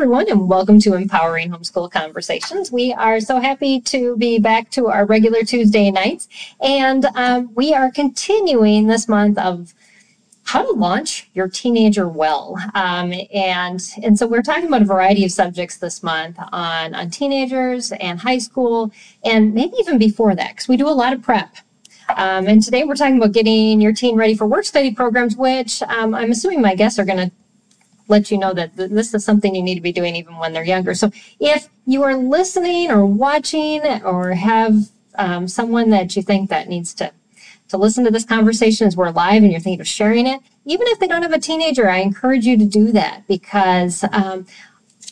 everyone, and welcome to Empowering Homeschool Conversations. We are so happy to be back to our regular Tuesday nights, and um, we are continuing this month of how to launch your teenager well. Um, and, and so we're talking about a variety of subjects this month on, on teenagers and high school, and maybe even before that, because we do a lot of prep. Um, and today we're talking about getting your teen ready for work study programs, which um, I'm assuming my guests are going to let you know that this is something you need to be doing even when they're younger. So if you are listening or watching or have um, someone that you think that needs to to listen to this conversation as we're live and you're thinking of sharing it, even if they don't have a teenager, I encourage you to do that because um,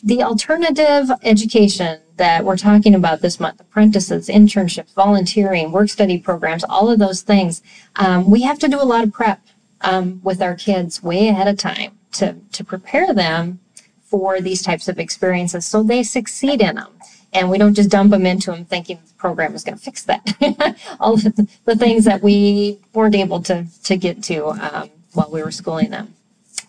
the alternative education that we're talking about this month apprentices, internships, volunteering, work study programs, all of those things um, we have to do a lot of prep um, with our kids way ahead of time to, to prepare them for these types of experiences so they succeed in them. And we don't just dump them into them thinking the program is going to fix that. All the, the, things that we weren't able to, to get to um, while we were schooling them.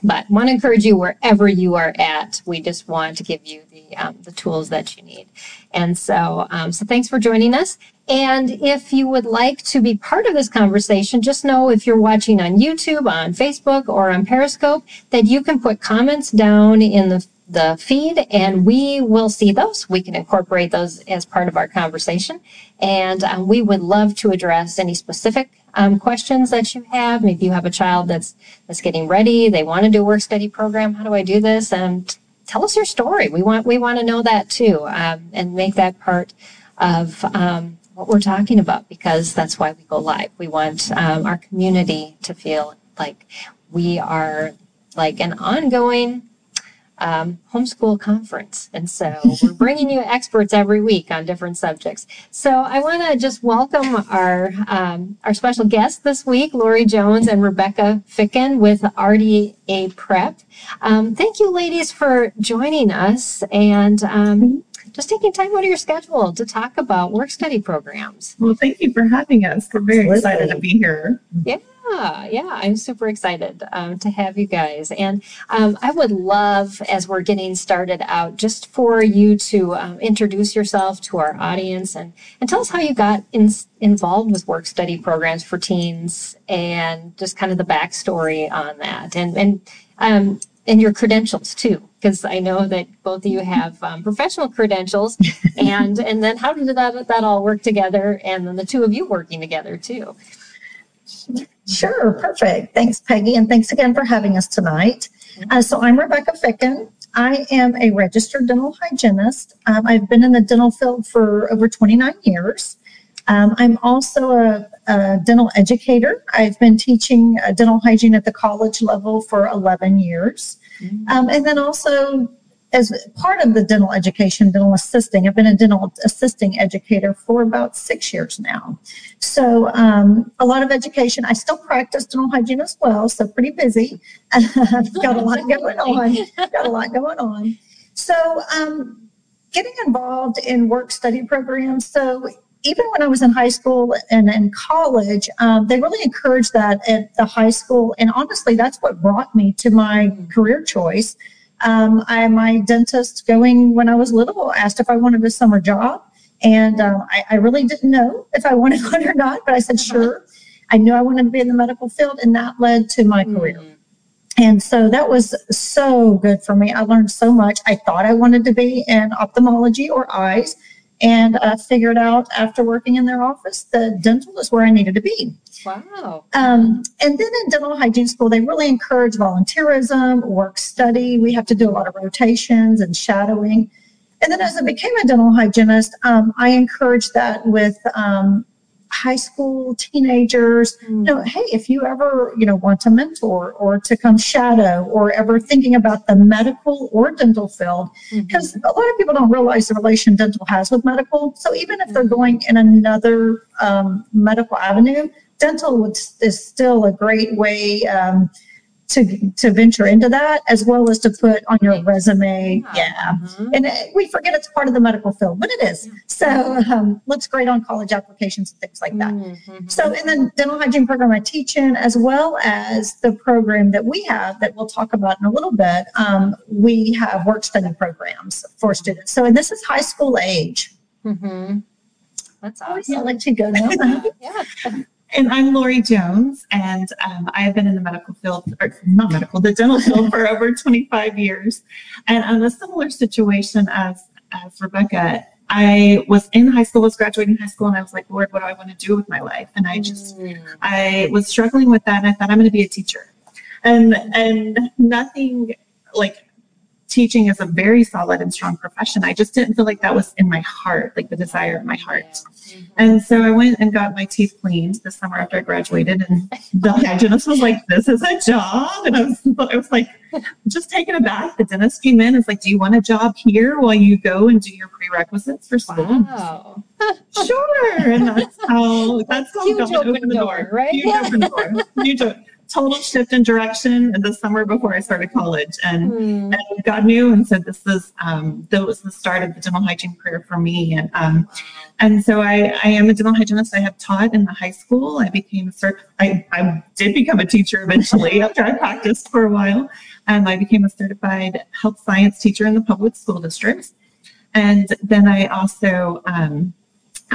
But want to encourage you wherever you are at. We just want to give you the um, the tools that you need. And so, um, so thanks for joining us. And if you would like to be part of this conversation, just know if you're watching on YouTube, on Facebook, or on Periscope, that you can put comments down in the the feed and we will see those. We can incorporate those as part of our conversation. And um, we would love to address any specific um, questions that you have. Maybe you have a child that's that's getting ready. They want to do a work study program. How do I do this? And tell us your story. We want we want to know that too, um, and make that part of um, what we're talking about because that's why we go live. We want um, our community to feel like we are like an ongoing um, homeschool conference. And so we're bringing you experts every week on different subjects. So I want to just welcome our, um, our special guests this week, Lori Jones and Rebecca Ficken with RDA Prep. Um, thank you, ladies, for joining us and um, just taking time out of your schedule to talk about work study programs. Well, thank you for having us. We're very Absolutely. excited to be here. Yeah. Yeah, yeah, I'm super excited um, to have you guys. And um, I would love, as we're getting started out, just for you to um, introduce yourself to our audience and, and tell us how you got in, involved with work study programs for teens and just kind of the backstory on that and, and, um, and your credentials too because I know that both of you have um, professional credentials, and and then how did that that all work together, and then the two of you working together too. Sure, perfect. Thanks, Peggy, and thanks again for having us tonight. Uh, so I'm Rebecca Ficken. I am a registered dental hygienist. Um, I've been in the dental field for over 29 years. Um, I'm also a, a, dental educator. I've been teaching uh, dental hygiene at the college level for 11 years. Mm-hmm. Um, and then also as part of the dental education, dental assisting. I've been a dental assisting educator for about six years now. So um, a lot of education. I still practice dental hygiene as well, so pretty busy. I've got a lot going on. Got a lot going on. So um, getting involved in work study programs. So even when I was in high school and in college, um, they really encouraged that at the high school. And honestly, that's what brought me to my career choice um, I, my dentist going when I was little asked if I wanted a summer job. And um, I, I, really didn't know if I wanted one or not, but I said, sure. I knew I wanted to be in the medical field, and that led to my mm. career. And so that was so good for me. I learned so much. I thought I wanted to be in ophthalmology or eyes, and I figured out after working in their office that dental is where I needed to be. Wow. Um, and then in dental hygiene school, they really encourage volunteerism, work study. We have to do a lot of rotations and shadowing. And then as I became a dental hygienist, um, I encouraged that with um, high school teenagers mm. you know hey if you ever you know want to mentor or to come shadow or ever thinking about the medical or dental field because mm-hmm. a lot of people don't realize the relation dental has with medical so even if they're mm-hmm. going in another um, medical avenue dental would, is still a great way um, to, to venture into that as well as to put on your resume. Yeah. Mhm. And uh, we forget it's part of the medical field, but it is. So um, looks great on college applications and things like that. Mhm. So in the dental hygiene program I teach in, as well as the program that we have that we'll talk about in a little bit, um, we have work study programs for students. So and this is high school age. mm-hmm. That's I'll let you go now. Yeah. And I'm Lori Jones, and um, I have been in the medical field, or not medical, the dental field for over 25 years. And I'm a similar situation as, as Rebecca. I was in high school, was graduating high school, and I was like, Lord, what do I want to do with my life? And I just, Mm. I was struggling with that, and I thought I'm going to be a teacher. And and nothing like teaching is a very solid and strong profession. I just didn't feel like that was in my heart, like the desire in my heart. Mhm. And so I went and got my teeth cleaned this summer after I graduated, and the hygienist was like, "This is a job," and I was, I was like, just taken aback. The dentist came in, and was like, "Do you want a job here while you go and do your prerequisites for school?" Wow. Sure, and that's how that's how Huge God open opened the door, door, right? Huge open door, huge o- total shift in direction. In the summer before I started college, and Hmm. and God knew and said this is um, that was the start of the dental hygiene career for me. And um, and so I, I am a dental hygienist. I have taught in the high school. I became a cert. I, I did become a teacher eventually after I practiced for a while. Um, I became a certified health science teacher in the public school districts. And then I also, um,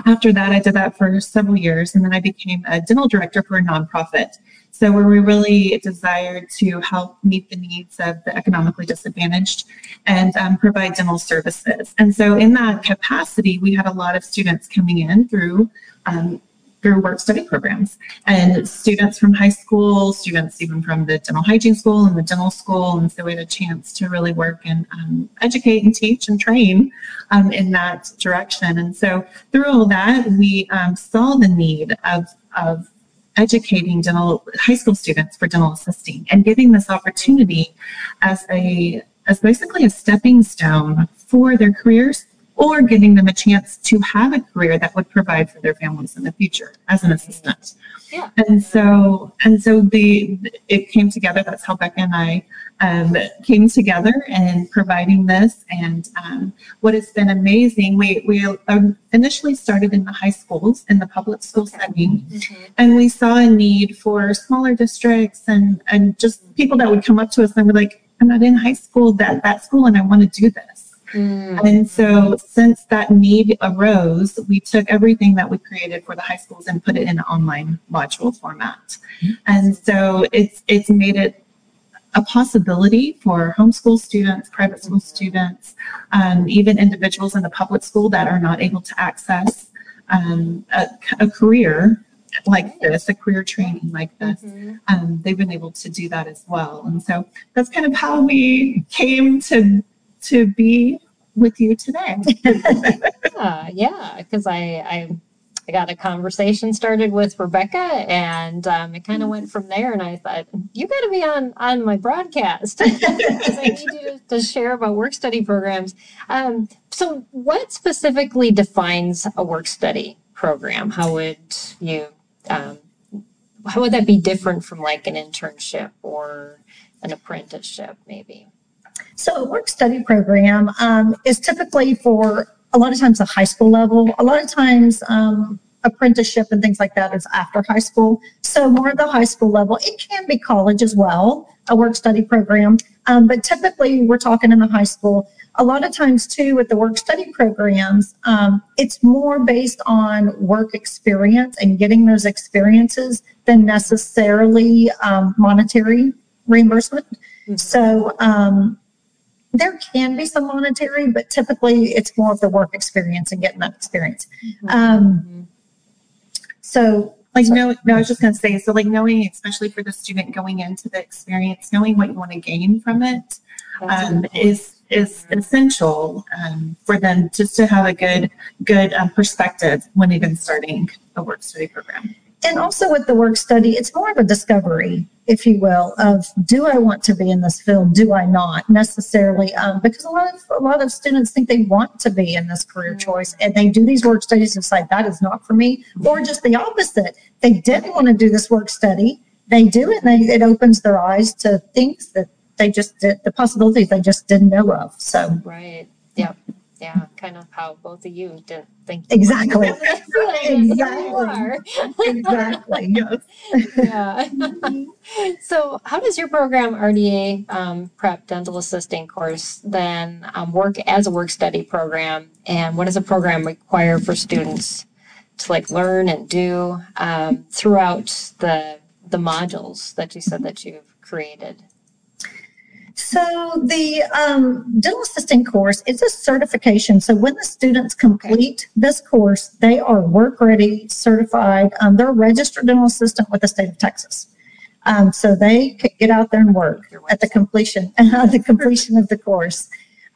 after that, I did that for several years. And then I became a dental director for a nonprofit. So where we really desired to help meet the needs of the economically disadvantaged and um, provide dental services. And so in that capacity, we had a lot of students coming in through um, through work study programs and students from high school, students even from the dental hygiene school and the dental school. And so we had a chance to really work and um, educate and teach and train um, in that direction. And so through all that, we um, saw the need of, of educating dental high school students for dental assisting and giving this opportunity as a as basically a stepping stone for their careers or giving them a chance to have a career that would provide for their families in the future as an assistant. Yeah. And so and so the it came together. That's how Becca and I um, came together and providing this. And um, what has been amazing, we we um, initially started in the high schools in the public school setting, Mhm. and we saw a need for smaller districts and and just people that would come up to us and were like, "I'm not in high school that that school, and I want to do this." Mm. And so, since that need arose, we took everything that we created for the high schools and put it in an online module format. And so, it's it's made it a possibility for homeschool students, private school students, um, even individuals in the public school that are not able to access um, a, a career like this, a career training like this. Mhm. Um, they've been able to do that as well. And so that's kind of how we came to to be with you today. Yeah, yeah, because I, I I got a conversation started with Rebecca, and um, it kind of went from there. And I thought, you got to be on on my broadcast because I need you to, to share about work study programs. Um, so, what specifically defines a work study program? How would you um, how would that be different from like an internship or an apprenticeship, maybe? So a work study program um, is typically for a lot of times the high school level. A lot of times um, apprenticeship and things like that is after high school. So more at the high school level. It can be college as well, a work study program. Um, but typically we're talking in the high school. A lot of times too with the work study programs, um, it's more based on work experience and getting those experiences than necessarily um, monetary reimbursement. Mhm. So um, there can be some monetary, but typically it's more of the work experience and getting that experience. Um, Mhm. so Like no, no, I was just gonna say, so like knowing, especially for the student going into the experience, knowing what you want to gain from it um, is is essential um, for them just to have a good good um, perspective when even starting a work study program. And also with the work study, it's more of a discovery, if you will, of do I want to be in this field? Do I not necessarily? Um, because a lot of a lot of students think they want to be in this career choice, and they do these work studies and decide that is not for me, or just the opposite. They didn't want to do this work study, they do, it, and they, it opens their eyes to things that they just did, the possibilities they just didn't know of. So Right. Yep. Yeah. Kind of how both of you didn't think. exactly, Exactly. Exactly. Yes. yeah. so, how does your program RDA um, Prep Dental Assisting course then um, work as a work study program, and what does a program require for students to like learn and do um, throughout the the modules that you said that you've created? So the um, dental assisting course is a certification. So when the students complete this course, they are work ready, certified. Um, they're a registered dental assistant with the state of Texas. Um, so they could get out there and work at the completion the completion of the course.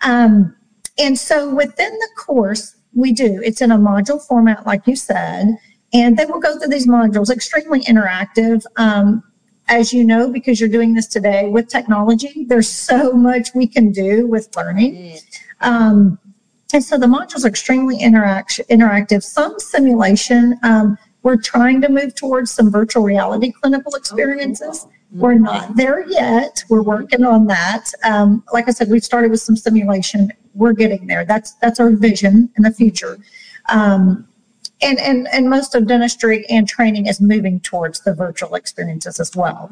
Um, and so within the course, we do it's in a module format, like you said, and they will go through these modules, extremely interactive. Um, as you know, because you're doing this today with technology, there's so much we can do with learning. Um, and so the modules are extremely interact- interactive, some simulation. Um, we're trying to move towards some virtual reality clinical experiences. We're not there yet. We're working on that. Um, like I said, we've started with some simulation. We're getting there. That's that's our vision in the future. Um, and, and and most of dentistry and training is moving towards the virtual experiences as well.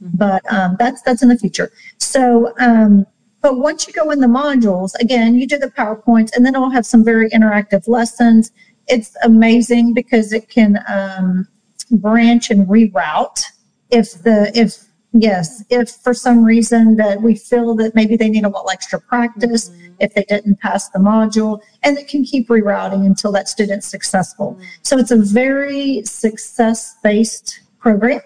But um, that's that's in the future. So, um, but once you go in the modules, again, you do the PowerPoints, and then it'll have some very interactive lessons. It's amazing because it can um, branch and reroute if the if yes if for some reason that we feel that maybe they need a little extra practice if they didn't pass the module and it can keep rerouting until that student's successful. So it's a very success based program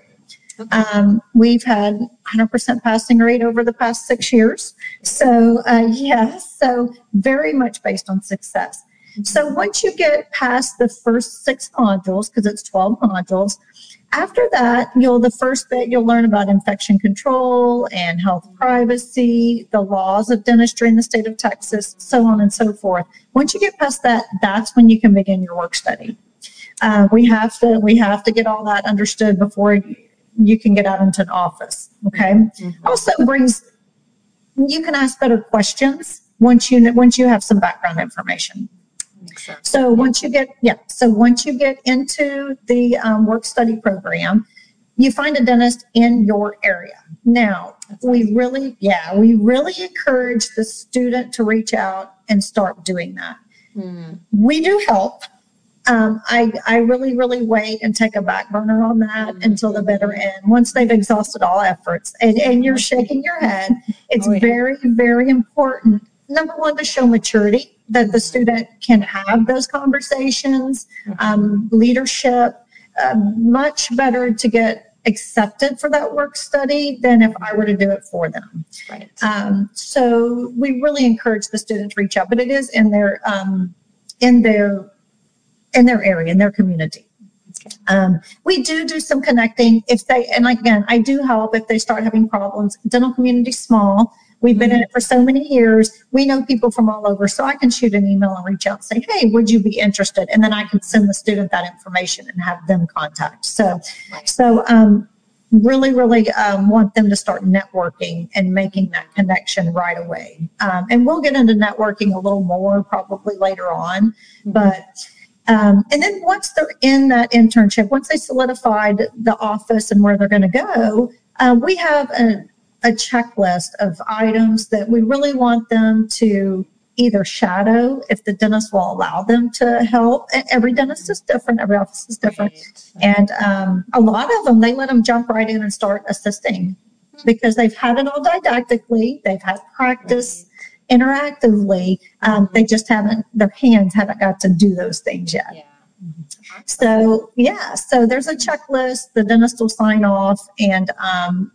um, we've had 100% passing rate over the past six years. So uh, yes so very much based on success. So once you get past the first six modules because it's 12 modules after that, you'll the first bit you'll learn about infection control and health privacy, the laws of dentistry in the state of Texas, so on and so forth. Once you get past that, that's when you can begin your work study. Uh, we have to we have to get all that understood before you can get out into an office. Okay. Also brings you can ask better questions once you once you have some background information. So once you get, yeah, so once you get into the um, work study program, you find a dentist in your area. Now, we really, yeah, we really encourage the student to reach out and start doing that. Hmm. We do help. Um, I, I really, really wait and take a back burner on that until the bitter end. Once they've exhausted all efforts and, and you're shaking your head, it's Oh, yeah. very, very important. Number one, to show maturity that the student can have those conversations, um, leadership. Uh, much better to get accepted for that work study than if I were to do it for them. Right. Um, so we really encourage the student to reach out, but it is in their um, in their in their area, in their community. Okay. Um, we do do some connecting if they, and again, I do help if they start having problems. Dental community small. We've been in it for so many years. We know people from all over, so I can shoot an email and reach out and say, "Hey, would you be interested?" And then I can send the student that information and have them contact. So, so um, really, really um, want them to start networking and making that connection right away. Um, and we'll get into networking a little more probably later on, but. Um, and then once they're in that internship, once they solidified the office and where they're going to go, uh, we have a, a checklist of items that we really want them to either shadow if the dentist will allow them to help. And Every dentist is different, every office is different. Right. And um, a lot of them, they let them jump right in and start assisting because they've had it all didactically, they've had practice interactively. Um, they just haven't, their hands haven't got to do those things yet. Yeah. So yeah, so there's a checklist. The dentist will sign off, and um,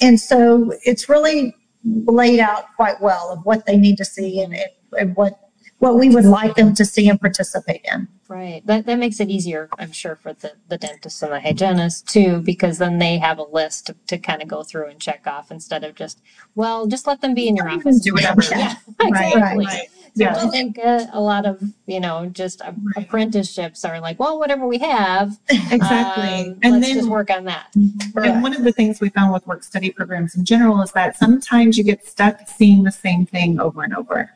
and so it's really laid out quite well of what they need to see and, and what what we would like them to see and participate in. Right. That that makes it easier, I'm sure, for the, the dentist and the hygienist too, because then they have a list to, to kind of go through and check off instead of just, well, just let them be in your office. do whatever. Yeah, Right, exactly. right. So Yeah. I think uh, a lot of, you know, just a- Right. apprenticeships are like, well, whatever we have, Exactly. um, and let's then just work on that. And one of the things we found with work study programs in general is that sometimes you get stuck seeing the same thing over and over.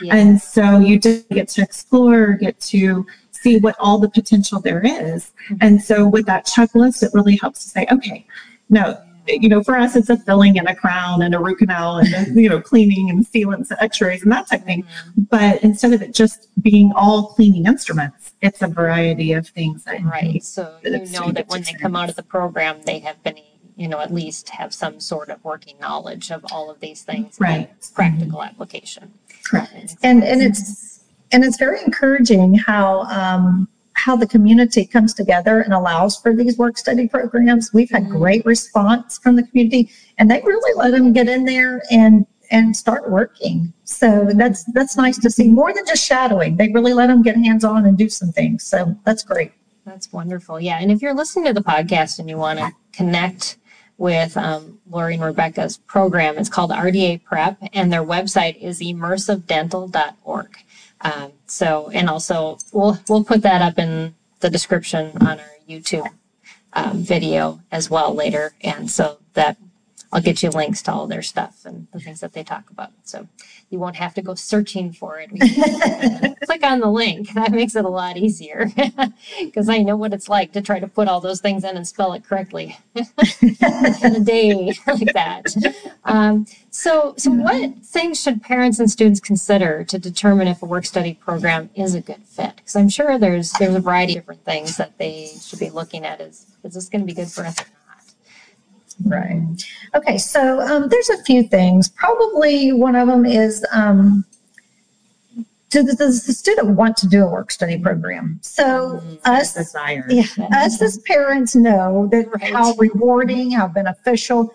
Yeah. And so you just get to explore, get to see what all the potential there is. And so with that checklist, it really helps to say, okay, no, you know, for us, it's a filling and a crown and a root canal and, a, you know, cleaning and sealants and x-rays and that type of thing. Mhm. But instead of it just being all cleaning instruments, it's a variety of things. That Right. So you know that when they come out of the program, they have been, you know, at least have some sort of working knowledge of all of these things. Right. Practical application. Correct. And, and it's, and it's very encouraging how, um, how the community comes together and allows for these work study programs. We've had Mhm. great response from the community and they really let them get in there and, and start working. So that's, that's nice to see more than just shadowing. They really let them get hands on and do some things. So that's great. That's wonderful. Yeah. And if you're listening to the podcast and you want to connect with um, Lori and Rebecca's program, it's called RDA Prep, and their website is immersivedental.org. Um, so, and also we'll we'll put that up in the description on our YouTube um, video as well later, and so that I'll get you links to all their stuff and the things that they talk about. So you won't have to go searching for it. Click on the link. That makes it a lot easier because I know what it's like to try to put all those things in and spell it correctly in a day like that. Um, so, so what things should parents and students consider to determine if a work study program is a good fit? Because I'm sure there's there's a variety of different things that they should be looking at. Is is this going to be good for us? Right. Okay, so um, there's a few things. Probably one of them is um, does, does the student want to do a work study program? So us, Desire. yeah, us as parents know that Right. how rewarding, how beneficial.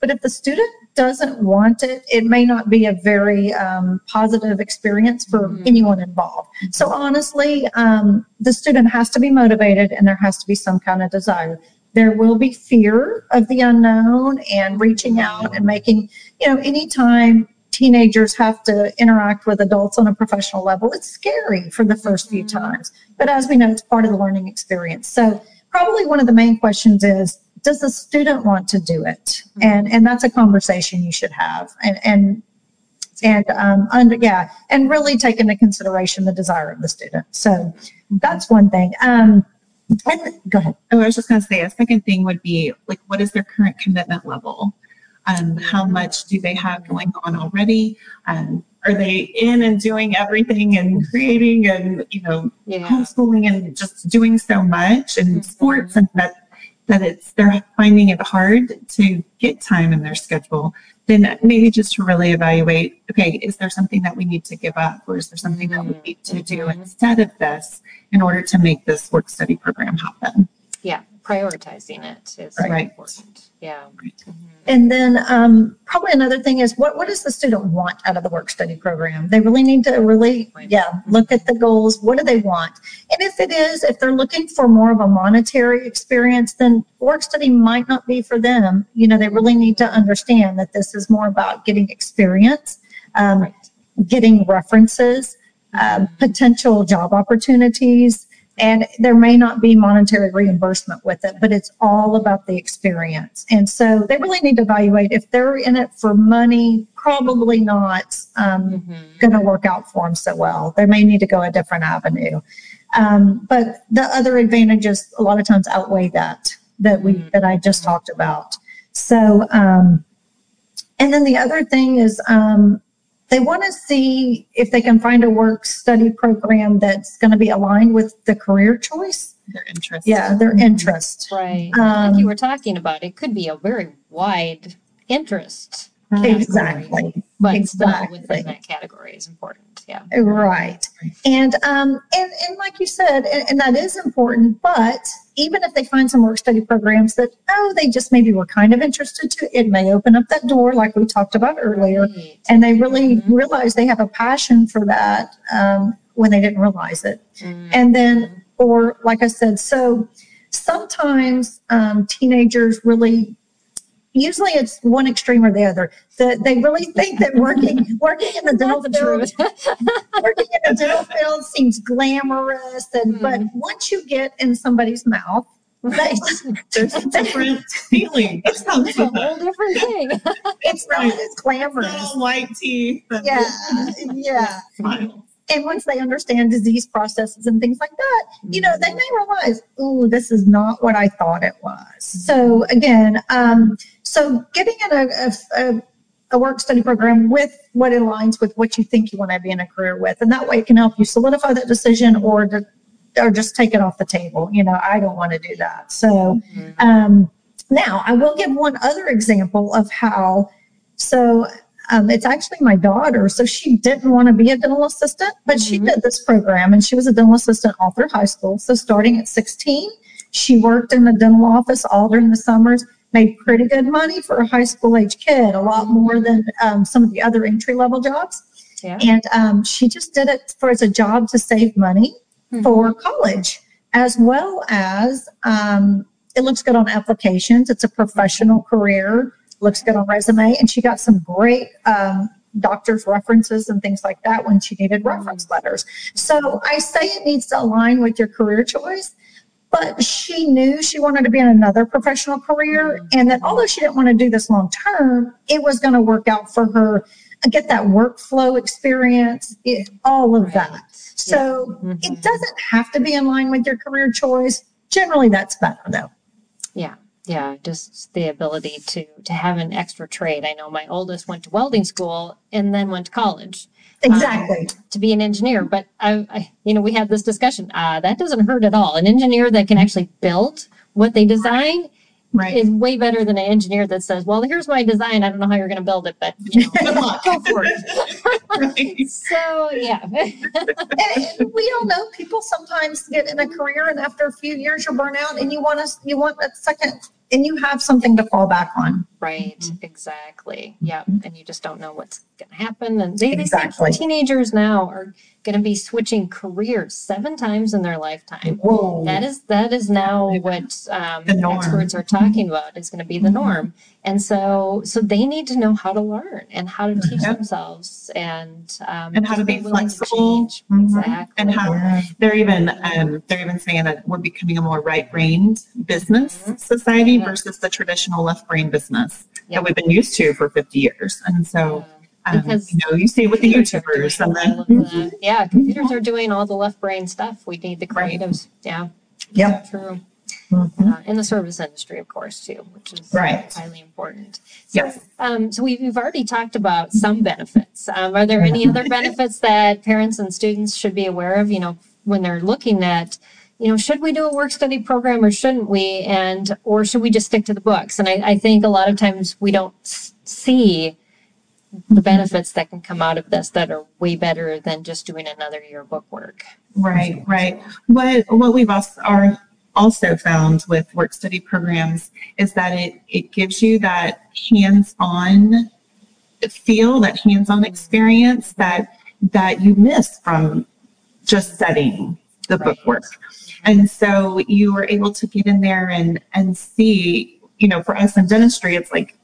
But if the student doesn't want it, it may not be a very um, positive experience for Mhm. anyone involved. So honestly, um, the student has to be motivated and there has to be some kind of desire. There will be fear of the unknown and reaching out and making, you know, anytime teenagers have to interact with adults on a professional level, it's scary for the first few times. But as we know, it's part of the learning experience. So probably one of the main questions is, does the student want to do it? And, and that's a conversation you should have. And, and, and, um, under, yeah, and really take into consideration the desire of the student. So that's one thing. Um, go ahead. Oh, I was just going to say a second thing would be like, what is their current commitment level? Um, how much do they have going on already? Um, are they in and doing everything and creating and you know Yeah. homeschooling and just doing so much and Mhm. sports and that that it's they're finding it hard to get time in their schedule? Then maybe just to really evaluate. Okay, is there something that we need to give up, or is there something that we need to do Mhm. instead of this in order to make this work study program happen? Yeah. Prioritizing it is Right. important. Yeah. Right. Mhm. And then um, probably another thing is what, what does the student want out of the work study program? They really need to really, yeah, look at the goals. What do they want? And if it is, if they're looking for more of a monetary experience, then work study might not be for them. You know, they really need to understand that this is more about getting experience, um, Right. getting references, uh, potential job opportunities. And there may not be monetary reimbursement with it, but it's all about the experience. And so they really need to evaluate if they're in it for money, probably not um, Mhm. going to work out for them so well. They may need to go a different avenue. Um, but the other advantages a lot of times outweigh that that we that I just talked about. So, um, and then the other thing is um, they want to see if they can find a work study program that's going to be aligned with the career choice. Their interest. Yeah, their interest. Right. Um, like you were talking about, it could be a very wide interest. Exactly. But Exactly. within that category is important. Yeah. Right. And um and, and like you said, and, and that is important, but even if they find some work study programs that, oh, they just maybe were kind of interested to, it may open up that door like we talked about earlier. Right. And they really Mhm. realize they have a passion for that. Um, when they didn't realize it. Mm. And then, or like I said, so sometimes um, teenagers really, usually it's one extreme or the other. They really think that working working in the dental field, truth. working in the dental field seems glamorous, and but Mhm. once you get in somebody's mouth, they, There's a different feeling It's a whole different thing. it's not as glamorous. Little white teeth. Yeah, yeah. Smile. And once they understand disease processes and things like that, you know, they may realize, oh, this is not what I thought it was. So again, um, so getting in a, a, a, work study program with what aligns with what you think you want to be in a career with, and that way it can help you solidify that decision or to, or just take it off the table. You know, I don't want to do that. So Mhm. um, now, I will give one other example of how. So, um, it's actually my daughter. So she didn't want to be a dental assistant, but she Mhm. did this program, and she was a dental assistant all through high school. So, starting at 16, she worked in the dental office all during the summers. Made pretty good money for a high school age kid, a lot more than um, some of the other entry level jobs. Yeah. And um, she just did it for as a job to save money Mhm. for college, as well as um, it looks good on applications. It's a professional career, looks good on resume, and she got some great um, doctor's references and things like that when she needed reference letters. So I say it needs to align with your career choice. But she knew she wanted to be in another professional career, and that although she didn't want to do this long term, it was going to work out for her. Get that workflow experience, it, all of that. Right. So Mhm. it doesn't have to be in line with your career choice. Generally, that's better though. Yeah, yeah, just the ability to to have an extra trade. I know my oldest went to welding school and then went to college Exactly. to be an engineer. But I, I you know, we had this discussion. Uh, that doesn't hurt at all. An engineer that can actually build what they design Right. is way better than an engineer that says, "Well, here's my design. I don't know how you're going to build it, but you know, luck. go for it." Right. So yeah, and, and we all know people sometimes get in a career, and after a few years, you're burnt out, and you want to you want a second, and you have something to fall back on. Right, exactly. Yeah, and you just don't know what's going to happen. And they, they Exactly. say teenagers now are going to be switching careers seven times in their lifetime. Whoa. That is that is now what um, experts are talking about is going to be the norm, and so so they need to know how to learn and how to teach Yep. themselves and um, And how to be to flexible. change. Mhm. Exactly. And how Yeah. they're even um, they're even saying that we're becoming a more right-brained business society Yeah. versus the traditional left-brain business. That we've been used to for 50 years. And so, um, Because you know, you see it with the YouTubers and then the- yeah, computers are doing all the left brain stuff. We need the Right. creatives. Yeah, Yep. true. Mhm. Uh, in the service industry, of course, too, which is Right. highly important. So, Yes. um, so we've, we've already talked about some benefits. Um, are there any other benefits that parents and students should be aware of? You know, when they're looking at, you know, should we do a work study program or shouldn't we? And or should we just stick to the books? And I, I think a lot of times we don't see the benefits that can come out of this that are way better than just doing another year of book work. Right, right. What what we've also are also found with work study programs is that it it gives you that hands-on feel, that hands-on experience that that you miss from just studying the book Right. work. And so you were able to get in there and and see, you know, for us in dentistry, it's like,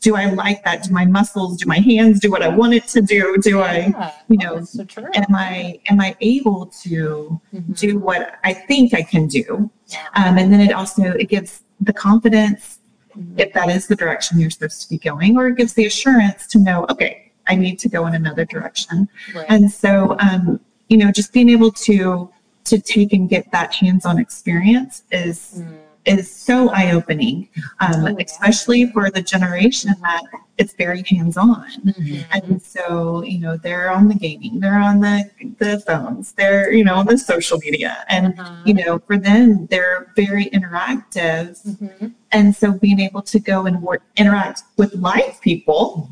do I like that? Do my muscles, do my hands do what I want it to do? Do I, you Oh, know, that's so am I am I able to Mhm. do what I think I can do? Yeah. Um, and then it also it gives the confidence Mhm. if that is the direction you're supposed to be going, or it gives the assurance to know, okay, I need to go in another direction. Right. And so, um, you know, just being able to to take and get that hands-on experience is Mm. is so eye-opening, um, Oh, yeah. especially for the generation that it's very hands-on. Mhm. And so, you know, they're on the gaming, they're on the the phones, they're, you know, on the social media. And, Uh-huh. you know, for them, they're very interactive. Mhm. And so being able to go and work, interact with live people,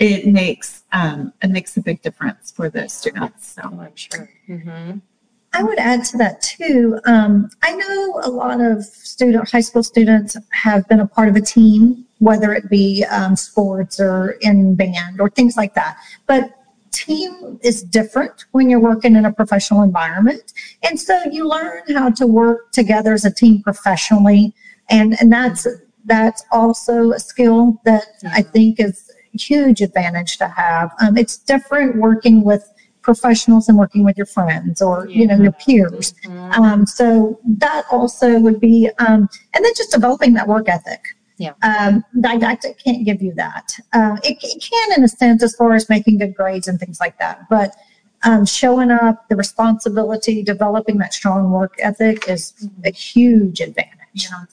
it makes um, it makes a big difference for the students. So Oh, I'm sure. hmm I would add to that too. Um, I know a lot of student, high school students have been a part of a team, whether it be um, sports or in band or things like that. But team is different when you're working in a professional environment. And so you learn how to work together as a team professionally. And, and that's, that's also a skill that I think is a huge advantage to have. Um, it's different working with professionals and working with your friends or, you know, your peers. Mhm. Um, so that also would be, um, and then just developing that work ethic. Yeah. Um, didactic can't give you that. Uh, it, it can in a sense as far as making good grades and things like that. But um, showing up, the responsibility, developing that strong work ethic is a huge advantage. Time,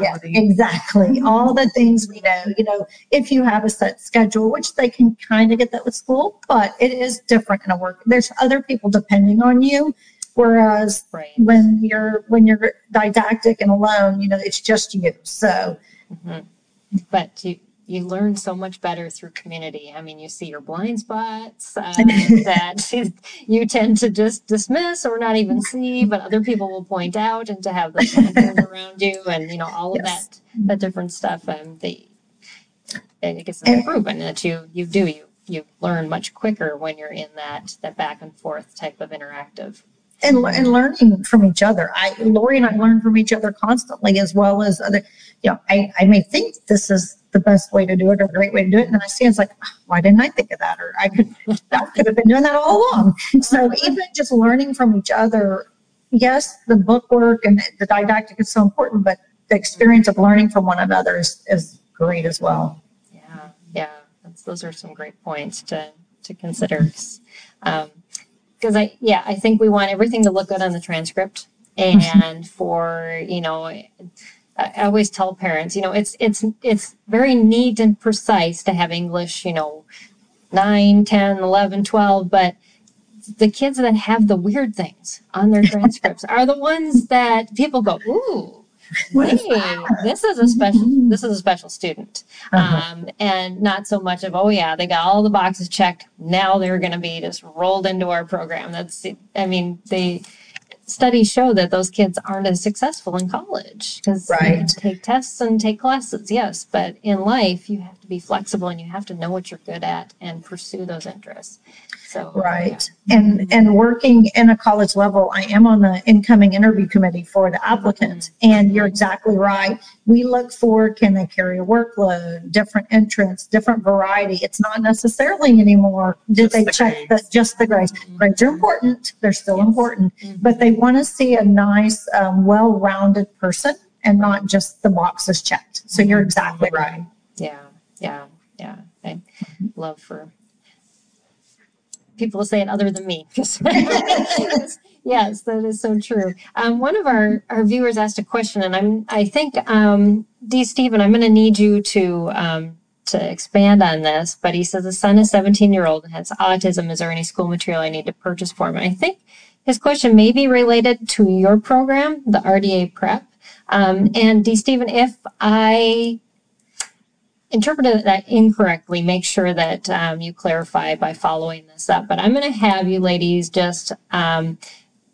Yeah, exactly. All the things we know, you know, if you have a set schedule, which they can kind of get that with school, but it is different in a work. There's other people depending on you. Whereas Right. when you're, when you're didactic and alone, you know, it's just you. So, Mhm. But you, you learn so much better through community. I mean, you see your blind spots uh, that you tend to just dismiss or not even see, but other people will point out and to have the champions around you and, you know, all of Yes. that, that different stuff. Um, they, I guess And- proven that you, you do, you, you learn much quicker when you're in that, that back and forth type of interactive. and, and learning from each other. I, Lori and I learn from each other constantly, as well as other, you know, I, I may think this is the best way to do it or the great way to do it. And then I see it's like, "Ah, why didn't I think of that? Or I could, could have been doing that all along. So even just learning from each other, yes, the book work and the didactic is so important, but the experience of learning from one another is, is great as well. Yeah, yeah, that's, those are some great points to, to consider. Um, because I, yeah, I think we want everything to look good on the transcript and for, you know, I, always tell parents, you know, it's, it's, it's very neat and precise to have English, you know, 9, 10, 11, 12, but the kids that have the weird things on their transcripts are the ones that people go, ooh, hey, this is a special, this is a special student. Uh-huh. um, and not so much of oh yeah they got all the boxes checked. Now they're going to be just rolled into our program. That's i mean they studies show that those kids aren't as successful in college because Right. take tests and take classes yes but in life you have to be flexible and you have to know what you're good at and pursue those interests so Right. And, and working in a college level, I am on the incoming interview committee for the applicant. And you're exactly right. We look for, can they carry a workload, different entrance, different variety? It's not necessarily anymore, did Just they the check the, just the grades? Grades are important. They're still Yes. important, Mhm. but they want to see a nice, um, well-rounded person and not just the boxes checked. So you're exactly right. Yeah, yeah, yeah. I love for people to say it other than me. yes, that is so true. Um, one of our, our viewers asked a question, and I'm I think um, D. Stephen, I'm going to need you to um, to expand on this. But he says his son is 17 year old and has autism. Is there any school material I need to purchase for him? And I think his question may be related to your program, the RDA Prep. Um, and D. Stephen, if I interpreted that incorrectly, make sure that um, you clarify by following this up. But I'm going to have you ladies just um,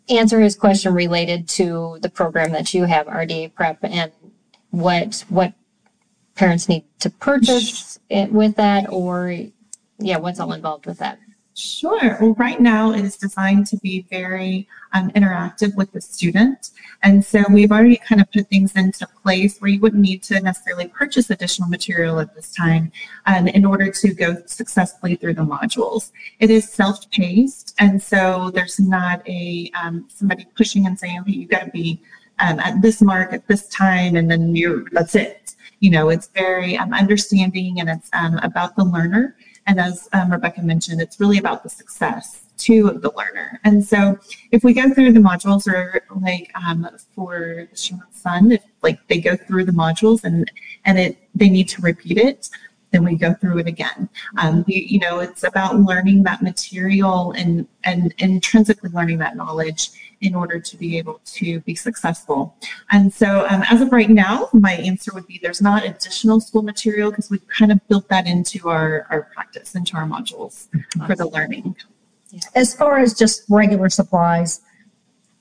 answer his question related to the program that you have, RDA Prep, and what what parents need to purchase it with that, or yeah, what's all involved with that. Sure. Well, right now it is designed to be very um, interactive with the student. And so we've already kind of put things into place where you wouldn't need to necessarily purchase additional material at this time um, in order to go successfully through the modules. It is self-paced. And so there's not a um, somebody pushing and saying, okay, you got to be um, at this mark at this time and then you're, that's it. You know, it's very um, understanding and it's um, about the learner. And as um, Rebecca mentioned, it's really about the success of the learner. And so if we go through the modules or like um, for the Schumann Sun, if like they go through the modules and, and it, they need to repeat it, then we go through it again. Um, we, you know, it's about learning that material and, and intrinsically learning that knowledge in order to be able to be successful. And so um, as of right now, my answer would be there's not additional school material because we've kind of built that into our, our practice, into our modules for the learning. As far as just regular supplies,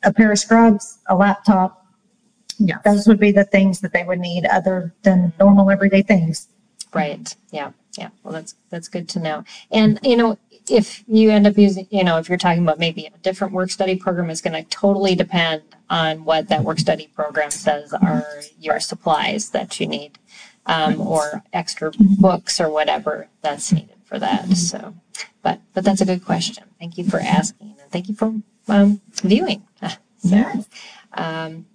a pair of scrubs, a laptop, Yeah. those would be the things that they would need other than normal everyday things. Right. Yeah. Yeah, well, that's that's good to know. And you know, if you end up using, you know, if you're talking about maybe a different work study program, it's going to totally depend on what that work study program says are your supplies that you need, um, or extra books or whatever that's needed for that. So, but but that's a good question. Thank you for asking, and thank you for um, viewing. So, Yes. um,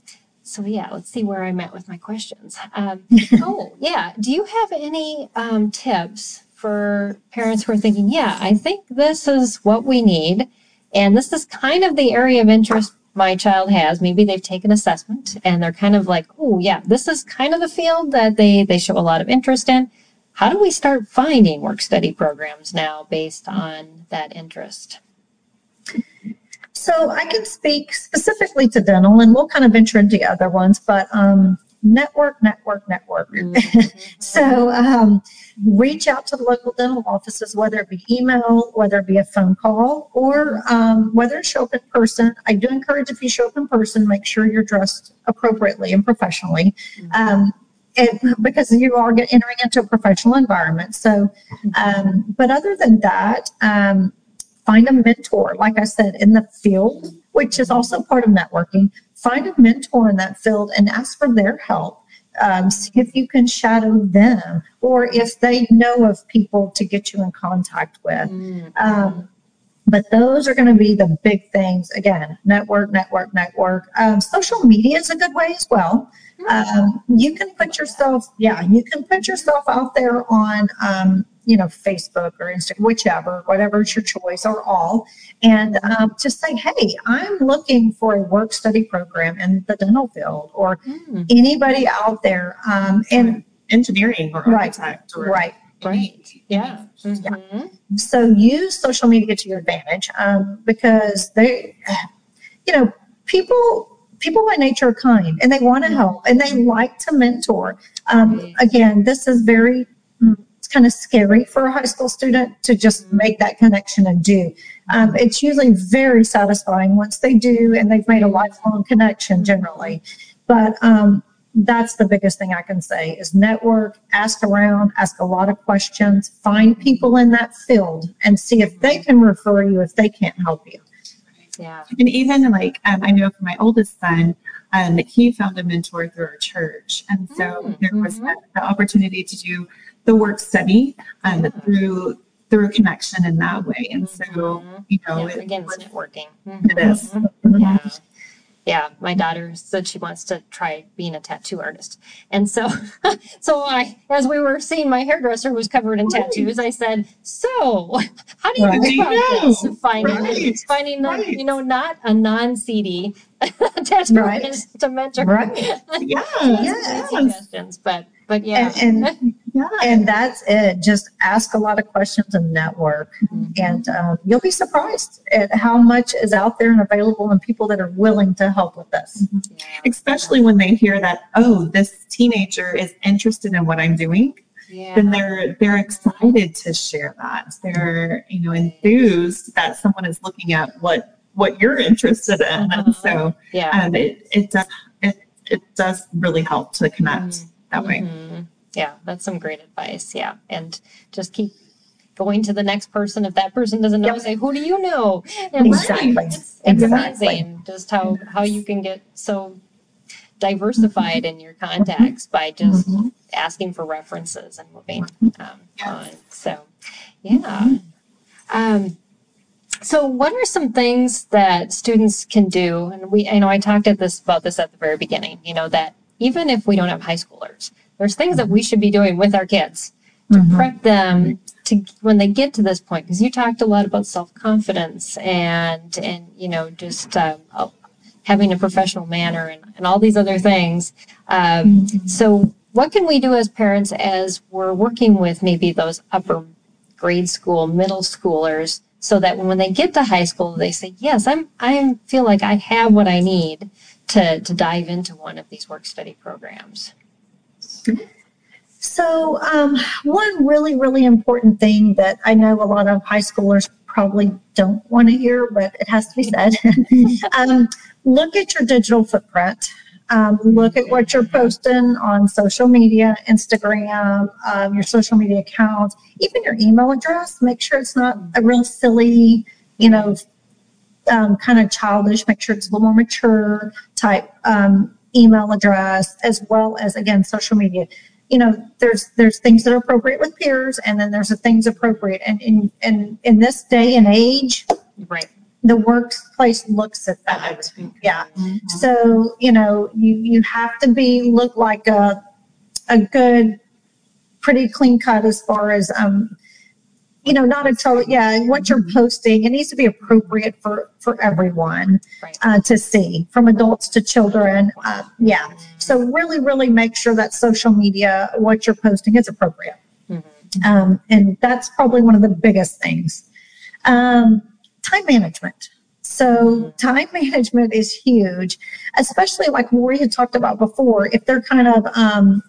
so yeah, let's see where I'm at with my questions. Um, oh yeah, do you have any um, tips for parents who are thinking, yeah, I think this is what we need, and this is kind of the area of interest my child has. Maybe they've taken assessment and they're kind of like, oh yeah, this is kind of the field that they they show a lot of interest in. How do we start finding work study programs now based on that interest? So I can speak specifically to dental and we'll kind of venture into other ones, but um, network, network, network. So um, reach out to the local dental offices, whether it be email, whether it be a phone call, or um, whether it's show up in person. I do encourage if you show up in person, make sure you're dressed appropriately and professionally. Um, it, because you are entering into a professional environment. So, um, but other than that, um, find a mentor, like I said, in the field, which is also part of networking. Find a mentor in that field and ask for their help. Um, see if you can shadow them or if they know of people to get you in contact with. Um, but those are going to be the big things. Again, network, network, network. Um, social media is a good way as well. Um, you can put yourself, yeah, you can put yourself out there on, um, you know, Facebook or Instagram, whichever, whatever is your choice, or all, and um, just say, hey, I'm looking for a work study program in the dental field, or Mm, anybody out there, um, and engineering or Right, architect or right. right. Yeah. Mhm. So use social media to your advantage um, because they, you know, people people by nature are kind and they want to help and they like to mentor. Um, again, this is very kind of scary for a high school student to just make that connection and do. Um, it's usually very satisfying once they do and they've made a lifelong connection generally. But um, that's the biggest thing I can say is network, ask around, ask a lot of questions, find people in that field and see if they can refer you if they can't help you. Yeah. And even like um, I know for my oldest son, um, he found a mentor through our church, and so Mm, there was mhm. the, the opportunity to do the work study um, Yeah. through through connection in that way. And so Mhm. you know, Yeah, it, again, it's networking. it is. Mhm. Yeah. Yeah, my daughter said she wants to try being a tattoo artist. And so so I as we were seeing my hairdresser was covered in tattoos, I said, "So, how do you Right. about this? Finding right, finding the, right. you know, not a non-CD tattoo Right. artist to mentor." Right. yeah, Yes. suggestions, but but yeah. And, and yeah. and that's it. Just ask a lot of questions and network, Mhm. and um, you'll be surprised at how much is out there and available, and people that are willing to help with this. Yeah. Especially when they hear that, oh, this teenager is interested in what I'm doing, Yeah. then they're they're excited to share that. They're you know enthused that someone is looking at what what you're interested in, and so yeah. um, it it does it it does really help to connect that way. Mhm. Yeah, that's some great advice. Yeah. And just keep going to the next person. If that person doesn't know, Yep. say, who do you know? And Exactly. It's, it's Exactly. amazing just how, how you can get so diversified in your contacts by just Mhm. asking for references and moving um, Yes. on. So, yeah. Um, so, what are some things that students can do? And we, I know I talked at this about this at the very beginning. You know that even if we don't have high schoolers, there's things that we should be doing with our kids to Mhm. prep them to when they get to this point. Because you talked a lot about self confidence and and you know just um, having a professional manner and, and all these other things. Um, so, what can we do as parents as we're working with maybe those upper grade school, middle schoolers, so that when they get to high school, they say, "Yes, I'm. I feel like I have what I need to to dive into one of these work study programs." So, um, one really, really important thing that I know a lot of high schoolers probably don't want to hear, but it has to be said. um, look at your digital footprint. Um, look at what you're posting on social media, Instagram, um, your social media accounts, even your email address. Make sure it's not a real silly, you know, um, kind of childish. Make sure it's a little more mature type um, email address, as well as again social media. You know, there's there's things that are appropriate with peers, and then there's the things appropriate. And in in in this day and age, Right. the workplace looks at that. Yeah. Mhm. So, you know, you, you have to be, look like a, a good, pretty clean cut as far as, um, you know, not a total, yeah, what you're posting, it needs to be appropriate for, for everyone, Right. uh, to see, from adults to children. Uh, yeah. So really, really make sure that social media, what you're posting is appropriate. Mhm. Um, and that's probably one of the biggest things. Um, time management. So time management is huge, especially like we had talked about before. If they're kind of um,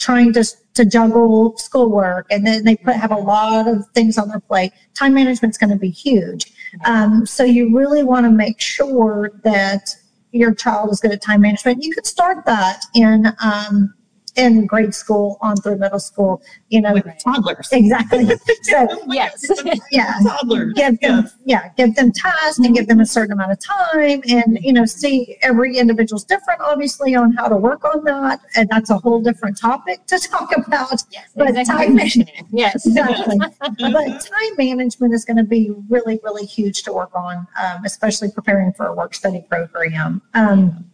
trying to to juggle schoolwork and then they put have a lot of things on their plate, time management's going to be huge. Um, so you really want to make sure that your child is good at time management. You could start that in um, in grade school on through middle school. You know, With toddlers. exactly. So Yes. yeah, Toddlers. give them yeah give them tasks and give them a certain amount of time and you know see every individual's different obviously on how to work on that and that's a whole different topic to talk about Yes. But Exactly. time- Mentioning. Yes. exactly but time management is going to be really really huge to work on um, especially preparing for a work study program um,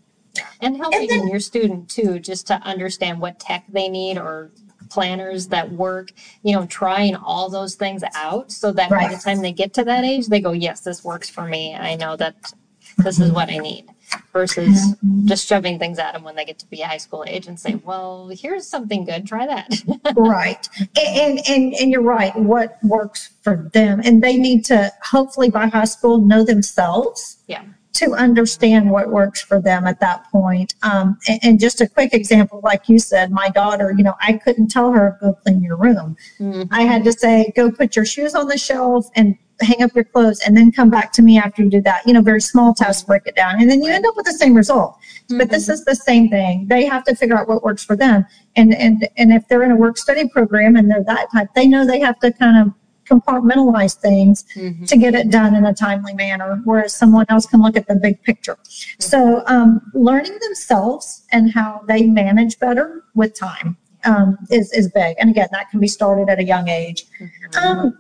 And helping then- your student too, just to understand what tech they need or planners that work, you know, trying all those things out so that by the time they get to that age, they go, yes, this works for me. I know that this is what I need versus mm-hmm. just shoving things at them when they get to be high school age and say, well, here's something good. Try that. right and and and you're right what works for them and they need to hopefully by high school know themselves Yeah. To understand what works for them at that point. Um, and, and just a quick example like you said my daughter you know i couldn't tell her go clean your room. Mhm. i had to say go put your shoes on the shelf and hang up your clothes and then come back to me after you do that. You know very small tasks break it down. And then you end up with the same result. But this is the same thing. They have to figure out what works for them. And and and if they're in a work study program and they're that type they know they have to kind of compartmentalize things Mhm. to get it done in a timely manner whereas someone else can look at the big picture so um, learning themselves and how they manage better with time um, is, is big and again that can be started at a young age Mhm. um,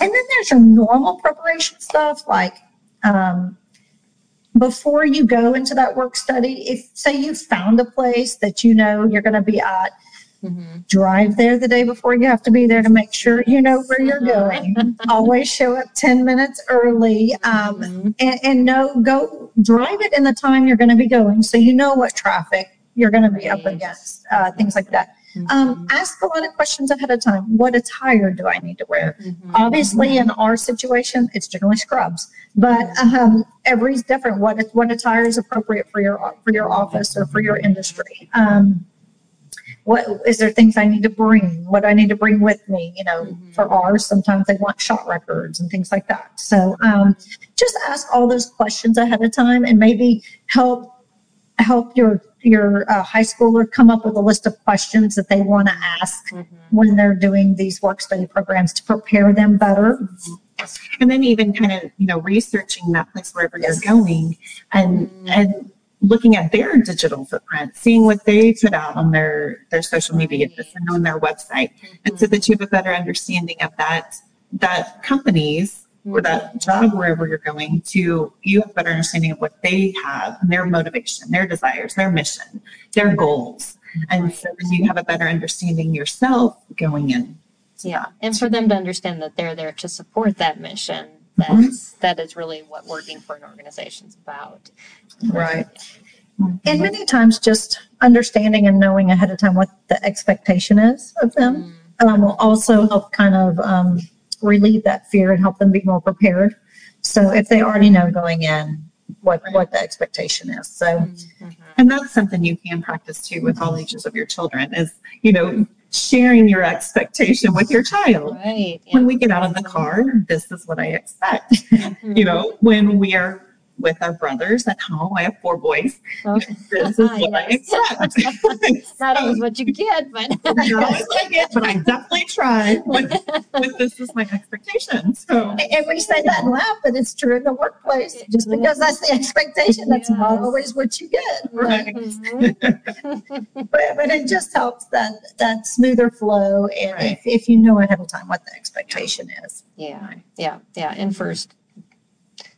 and then there's your normal preparation stuff like um, before you go into that work study, if say you found a place that you know you're going to be at, Mhm. drive there the day before you have to be there to make sure you know where you're going. Always show up 10 minutes early um, Mhm. and, and know, go drive it in the time you're going to be going so you know what traffic you're going to be up against, uh, things like that. Um, ask a lot of questions ahead of time. What attire do I need to wear? Mhm. Obviously, in our situation, it's generally scrubs, but um, every's different. What what attire is appropriate for your for your office or for your industry? Um, what is there things I need to bring? What I need to bring with me? You know, Mhm. for ours, sometimes they want shot records and things like that. So um, just ask all those questions ahead of time, and maybe help help your your uh, high schooler come up with a list of questions that they want to ask Mhm. when they're doing these work study programs to prepare them better. and then even kind of you know researching that place wherever Yes. you're going and Mm. and looking at their digital footprint seeing what they put out on their their social media and on their website. And so mm-hmm. that you have a better understanding of that that companies or that job wherever you're going to you have a better understanding of what they have and their motivation their desires their mission their goals. And mm-hmm. so then you have a better understanding yourself going in Yeah, and for them to understand that they're there to support that mission. That's that is really what working for an organization is about. Right. And many times just understanding and knowing ahead of time what the expectation is of them um, will also help kind of um, relieve that fear and help them be more prepared. So if they already know going in what, what the expectation is. So Mhm. And that's something you can practice too with all ages of your children is, you know, sharing your expectation with your child. Right. yeah. When we get out of the car, this is what I expect. Mhm. You know, when we are with our brothers at home. I have four boys. Okay. This is what I expect. Not always what you get, but Not always like it, but I definitely try. With, with this is my expectation. So And we say that and laugh, but it's true in the workplace. Just because that's the expectation, that's not always what you get. Right. Mhm. But, but it just helps that, that smoother flow and Right. if, if you know ahead of time what the expectation is. Yeah, yeah, yeah. And first,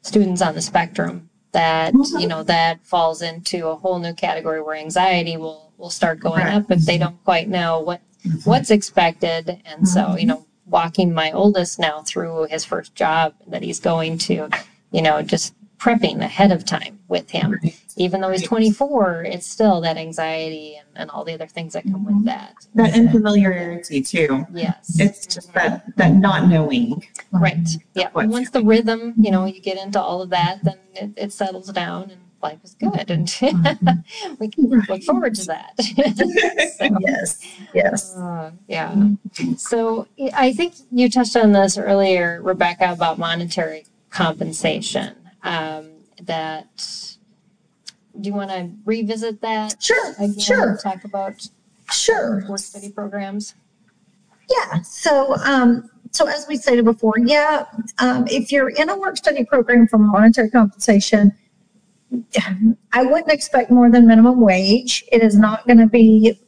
students on the spectrum that Mhm. you know that falls into a whole new category where anxiety will will start going Right. up if they don't quite know what what's expected. And so, you know, walking my oldest now through his first job that he's going to, you know, just prepping ahead of time with him. Even though he's 24, it's still that anxiety and, and all the other things that come with mm-hmm. that. that unfamiliarity too. Yes. It's just that that not knowing. Right. Yeah. And once the rhythm, you know, you get into all of that, then it, it settles down and life is good. And mm-hmm. we can look forward to that. So, Yes, yes. uh, yeah. Mm-hmm. So I think you touched on this earlier, Rebecca, about monetary compensation. Um, that, do you want to revisit that Sure, again? sure, Talk about sure. work study programs? Yeah. So, um, so as we stated before, yeah, um, if you're in a work study program for monetary compensation, I wouldn't expect more than minimum wage. It is not going to be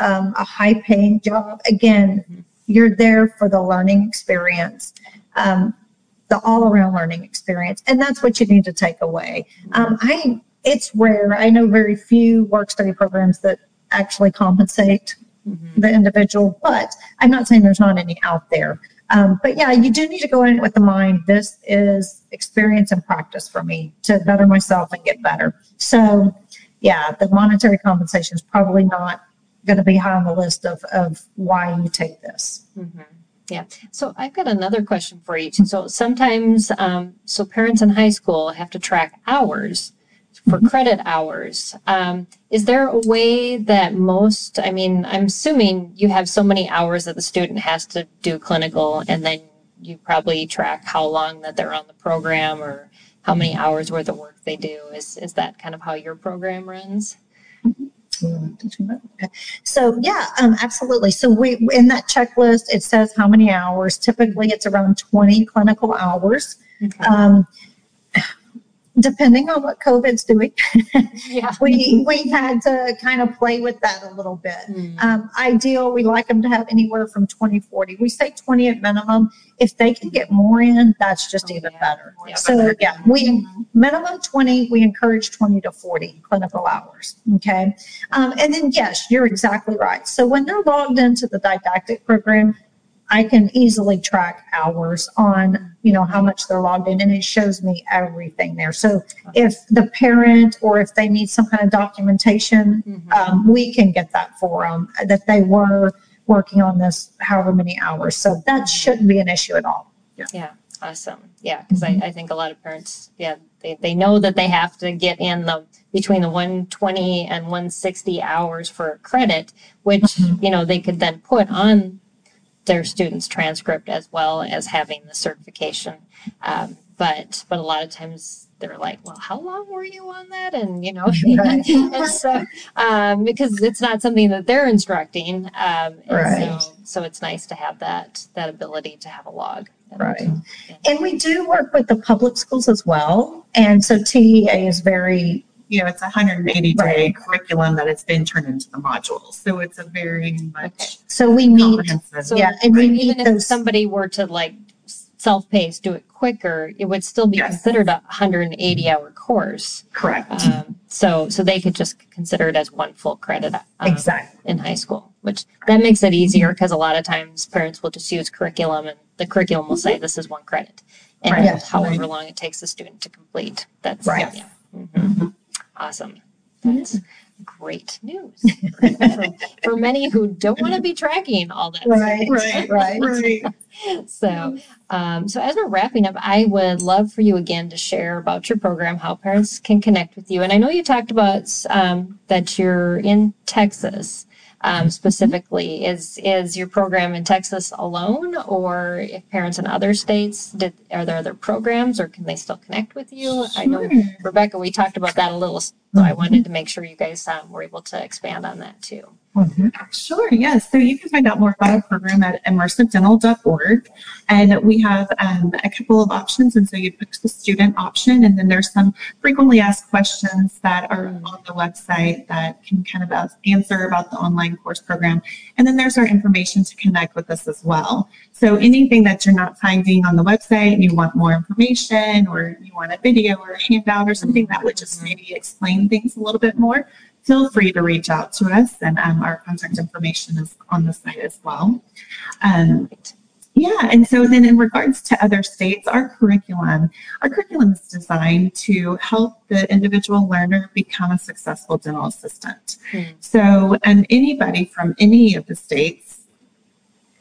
um, a high paying job. Again, you're there for the learning experience, um, the all around learning experience, and that's what you need to take away. Um, I it's rare. I know very few work study programs that actually compensate Mhm. the individual, but I'm not saying there's not any out there. Um, but yeah, you do need to go in with the mind. This is experience and practice for me to better myself and get better. So yeah, the monetary compensation is probably not going to be high on the list of, of why you take this. Mhm. Yeah. So I've got another question for you. too. So sometimes, um, so parents in high school have to track hours for credit hours. Um, is there a way that most, I mean, I'm assuming you have so many hours that the student has to do clinical and then you probably track how long that they're on the program or how many hours worth of work they do. Is, is that kind of how your program runs? Okay. So yeah, um, absolutely. So we in that checklist it says how many hours. Typically, it's around 20 clinical hours. Okay. Um, depending on what COVID's doing, Yeah. we we had to kind of play with that a little bit. Mm. Um, ideal, we like them to have anywhere from 20, 40. We say 20 at minimum. If they can get more in, that's just Oh, even yeah. better. Yeah. So yeah, we minimum 20, we encourage 20 to 40 clinical hours. Okay. Um, and then yes, you're exactly right. So when they're logged into the didactic program, I can easily track hours on, you know, how much they're logged in and it shows me everything there. So if the parent or if they need some kind of documentation, Mhm. um, we can get that for them that they were working on this however many hours. So that shouldn't be an issue at all. Yeah, awesome. Yeah, because I, I think a lot of parents, yeah, they, they know that they have to get in the between the 120 and 160 hours for credit, which Mhm. you know they could then put on their student's transcript as well as having the certification. Um, but but a lot of times they're like, well, how long were you on that? And you know, Right. and so um, because it's not something that they're instructing, um, and Right. so so it's nice to have that that ability to have a log. Right. And we do work with the public schools as well. And so TEA is very, You know, it's a 180 day Right. curriculum that has been turned into the modules. So it's a very much so we meet, comprehensive. So yeah, and we even meet if those. somebody were to like self-paced, do it quicker, it would still be Yes. considered a 180 hour course. Correct. Um, so, so they could just consider it as one full credit um, Exactly. in high school, which that makes it easier because a lot of times parents will just use curriculum and the curriculum will say this is one credit. And Right. Yes, however right. long it takes the student to complete, that's Right. yeah. Mhm. Awesome. That's great news for, for many who don't want to be tracking all that. Right. Right. Right. Right. So, um, so as we're wrapping up, I would love for you again to share about your program, how parents can connect with you. And I know you talked about um, that you're in Texas, um, specifically. Is is your program in Texas alone, or if parents in other states did are there other programs, or can they still connect with you? I know Rebecca, we talked about that a little, so I wanted to make sure you guys um, were able to expand on that too. Sure, yes. So you can find out more about our program at immersivedental.org. And we have um, a couple of options. And so you pick the student option, and then there's some frequently asked questions that are on the website that can kind of answer about the online course program. And then there's our information to connect with us as well. So anything that you're not finding on the website and you want more information, or you want a video or a handout or something that would just maybe explain things a little bit more, feel free to reach out to us and um, our contact information is on the site as well. Um, yeah, and so then in regards to other states, our curriculum, our curriculum is designed to help the individual learner become a successful dental assistant. Hmm. So, and anybody from any of the states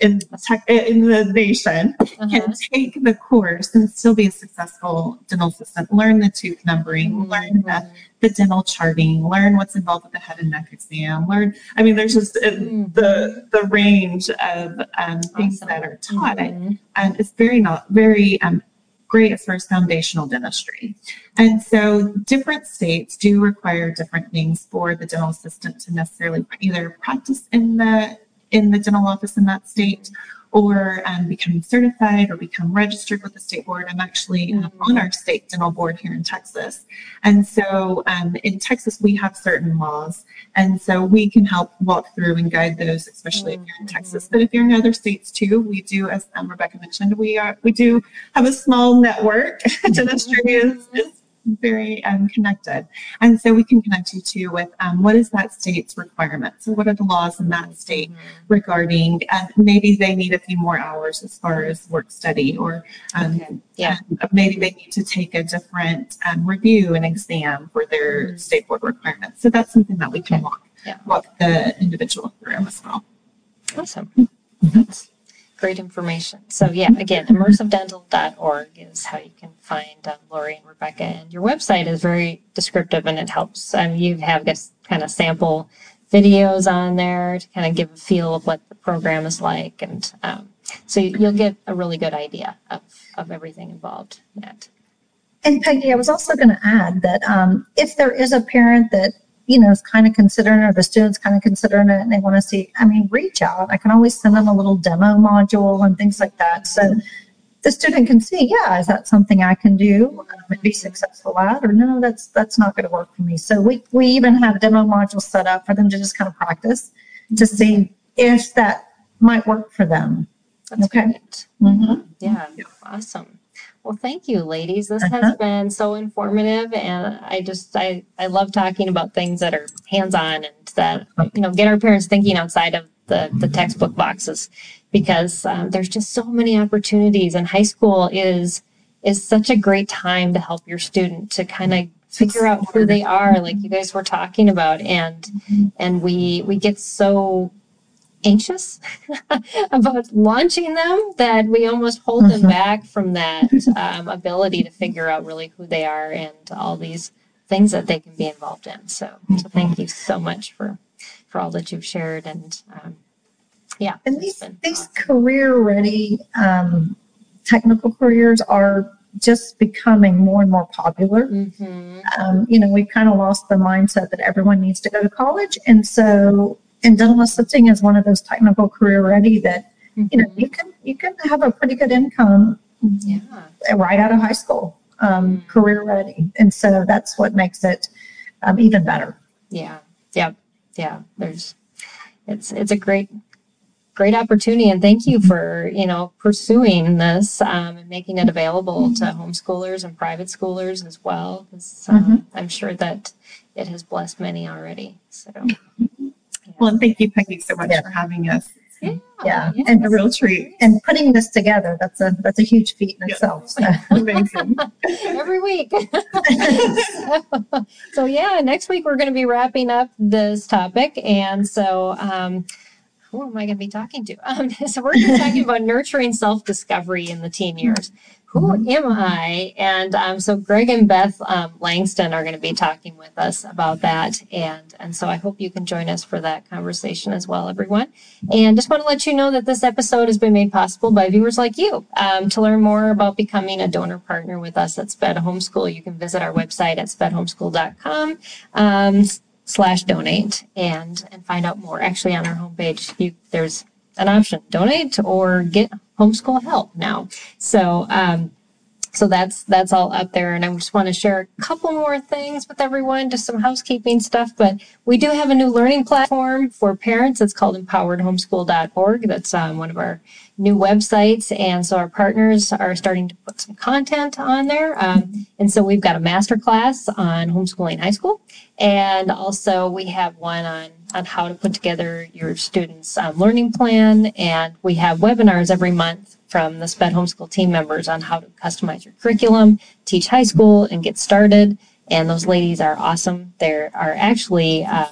in, tech, in the nation Uh-huh. can take the course and still be a successful dental assistant, learn the tooth numbering, learn the the dental charting, learn what's involved with the head and neck exam, learn, I mean, there's just uh, the, the range of um, things Awesome. that are taught. Mhm. And it's very not, very um, great as far as foundational dentistry. And so different states do require different things for the dental assistant to necessarily either practice in the, in the dental office in that state or um, become certified or become registered with the state board. I'm actually um, on our state dental board here in Texas. And so um, in Texas, we have certain laws. And so we can help walk through and guide those, especially if you're in Texas. But if you're in other states too, we do, as um, Rebecca mentioned, we are we do have a small network. Dentistry is, is very um, connected. And so we can connect you to with um, what is that state's requirement? So what are the laws in that state regarding uh, maybe they need a few more hours as far as work study or um, Okay. Yeah. um, maybe they need to take a different um, review and exam for their Mhm. state board requirements. So that's something that we can Okay. walk, Yeah. walk the individual through as well. Awesome. Mm-hmm. Great information. So yeah, again, immersivedental.org is how you can find um, Lori and Rebecca. And your website is very descriptive and it helps. Um, you have this kind of sample videos on there to kind of give a feel of what the program is like. And um, so you- you'll get a really good idea of, of everything involved in it. And Peggy, I was also going to add that um, if there is a parent that you know is kind of considering, or the student's kind of considering it, and they want to see, I mean, reach out. I can always send them a little demo module and things like that, so the student can see, yeah, is that something I can do um, and be successful at, or no, that's that's not going to work for me. So we we even have demo modules set up for them to just kind of practice to see if that might work for them. That's Okay. great. Mm-hmm. Yeah, awesome. Well, thank you, ladies. This Uh-huh. has been so informative, and I just I I love talking about things that are hands on and that you know get our parents thinking outside of the the textbook boxes, because um, there's just so many opportunities, and high school is is such a great time to help your student to kind of figure out who they are, like you guys were talking about, and and we we get so anxious about launching them that we almost hold them Mhm. back from that um, ability to figure out really who they are and all these things that they can be involved in. So, so thank you so much for for all that you've shared and um, yeah, And these, these awesome. career ready um, technical careers are just becoming more and more popular. Mhm. Um, you know, we've kind of lost the mindset that everyone needs to go to college. And so, and dental assisting is one of those technical career ready that, you know, you can, you can have a pretty good income yeah, right out of high school, um, Mm. career ready. And so that's what makes it um, even better. yeah, yeah, yeah. There's it's it's a great great opportunity. And thank you for you know pursuing this um, and making it available to homeschoolers and private schoolers as well. 'cause, um, i'm sure that it has blessed many already. So Well, and thank you, Peggy, so much Yeah. for having us. Yeah, yes. and A real treat. And putting this together, that's a, that's a huge feat in Yeah. itself. So. Amazing. every week. so yeah, next week we're going to be wrapping up this topic, and so um, who am I going to be talking to? Um, so we're going to be talking about nurturing self-discovery in the teen years. Who am I? And um, so Greg and Beth um, Langston are going to be talking with us about that. And, and so I hope you can join us for that conversation as well, everyone. And just want to let you know that this episode has been made possible by viewers like you. Um, to learn more about becoming a donor partner with us at SPED Homeschool, you can visit our website at spedhomeschool.com. Um, slash donate and and find out more actually on our homepage you there's an option donate or get homeschool help now. So um so that's that's all up there. And i just want to share a couple more things with everyone just some housekeeping stuff. But we do have a new learning platform for parents. It's called empoweredhomeschool.org that's um, one of our new websites. And so our partners are starting to put some content on there. Um, and so we've got a master class on homeschooling high school. And also we have one on on how to put together your students um, learning plan. And we have webinars every month from the sped homeschool team members on how to customize your curriculum teach high school and get started. And those ladies are awesome. There are actually uh,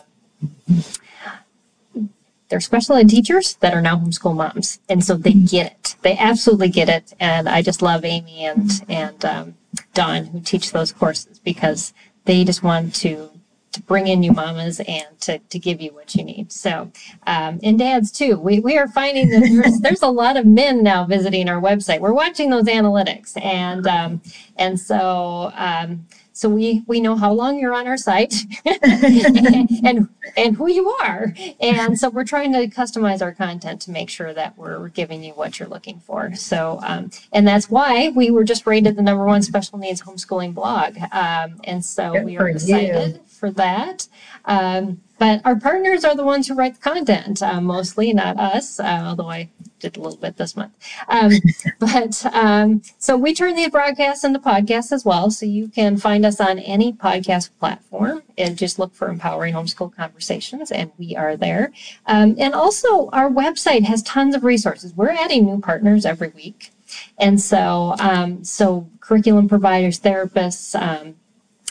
they're special ed teachers that are now homeschool moms. And so they get it. They absolutely get it. And i just love amy and and um, dawn who teach those courses because they just want to to bring in you mamas and to, to give you what you need. So, um, and dads too. We, we are finding that there's, there's a lot of men now visiting our website. We're watching those analytics and, um, and so, um, so we, we know how long you're on our site and, and, and who you are. And so we're trying to customize our content to make sure that we're giving you what you're looking for. So, um, and that's why we were just rated the number one special needs homeschooling blog. Um, and so Good we are you. excited for that. Um, but our partners are the ones who write the content, uh, mostly, not us, uh, although I did a little bit this month. Um, but um, so we turn these broadcasts into podcasts as well. So you can find us on any podcast platform and just look for Empowering Homeschool Conversations, and we are there. Um, and also, our website has tons of resources. We're adding new partners every week. And so, um, so curriculum providers, therapists, um,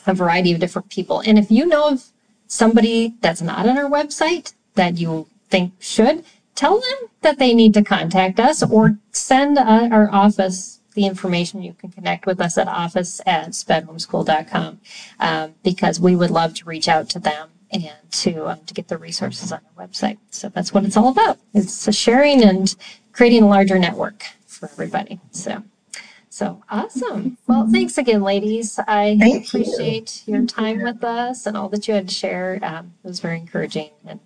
a variety of different people. And if you know of somebody that's not on our website that you think should, tell them that they need to contact us or send uh, our office the information. You can connect with us at office at spedhomeschool.com um, because we would love to reach out to them and to um, to get the resources on our website. So that's what it's all about. It's a sharing and creating a larger network for everybody. So. So awesome. Well, thanks again, ladies. I Thank you. appreciate your time with us and all that you had to share. Um, it was very encouraging and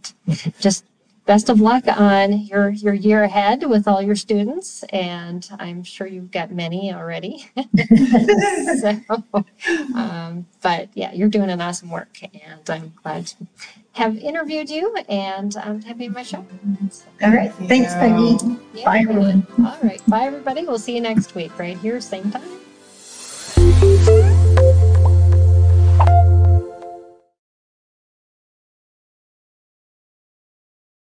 just best of luck on your, your year ahead with all your students. And I'm sure you've got many already. so, um, but yeah, you're doing an awesome work and I'm glad to have interviewed you and um, have you on my show. So, All right. Thanks, Peggy. yeah. Bye, everyone. All right. Bye, everybody. We'll see you next week right here, same time.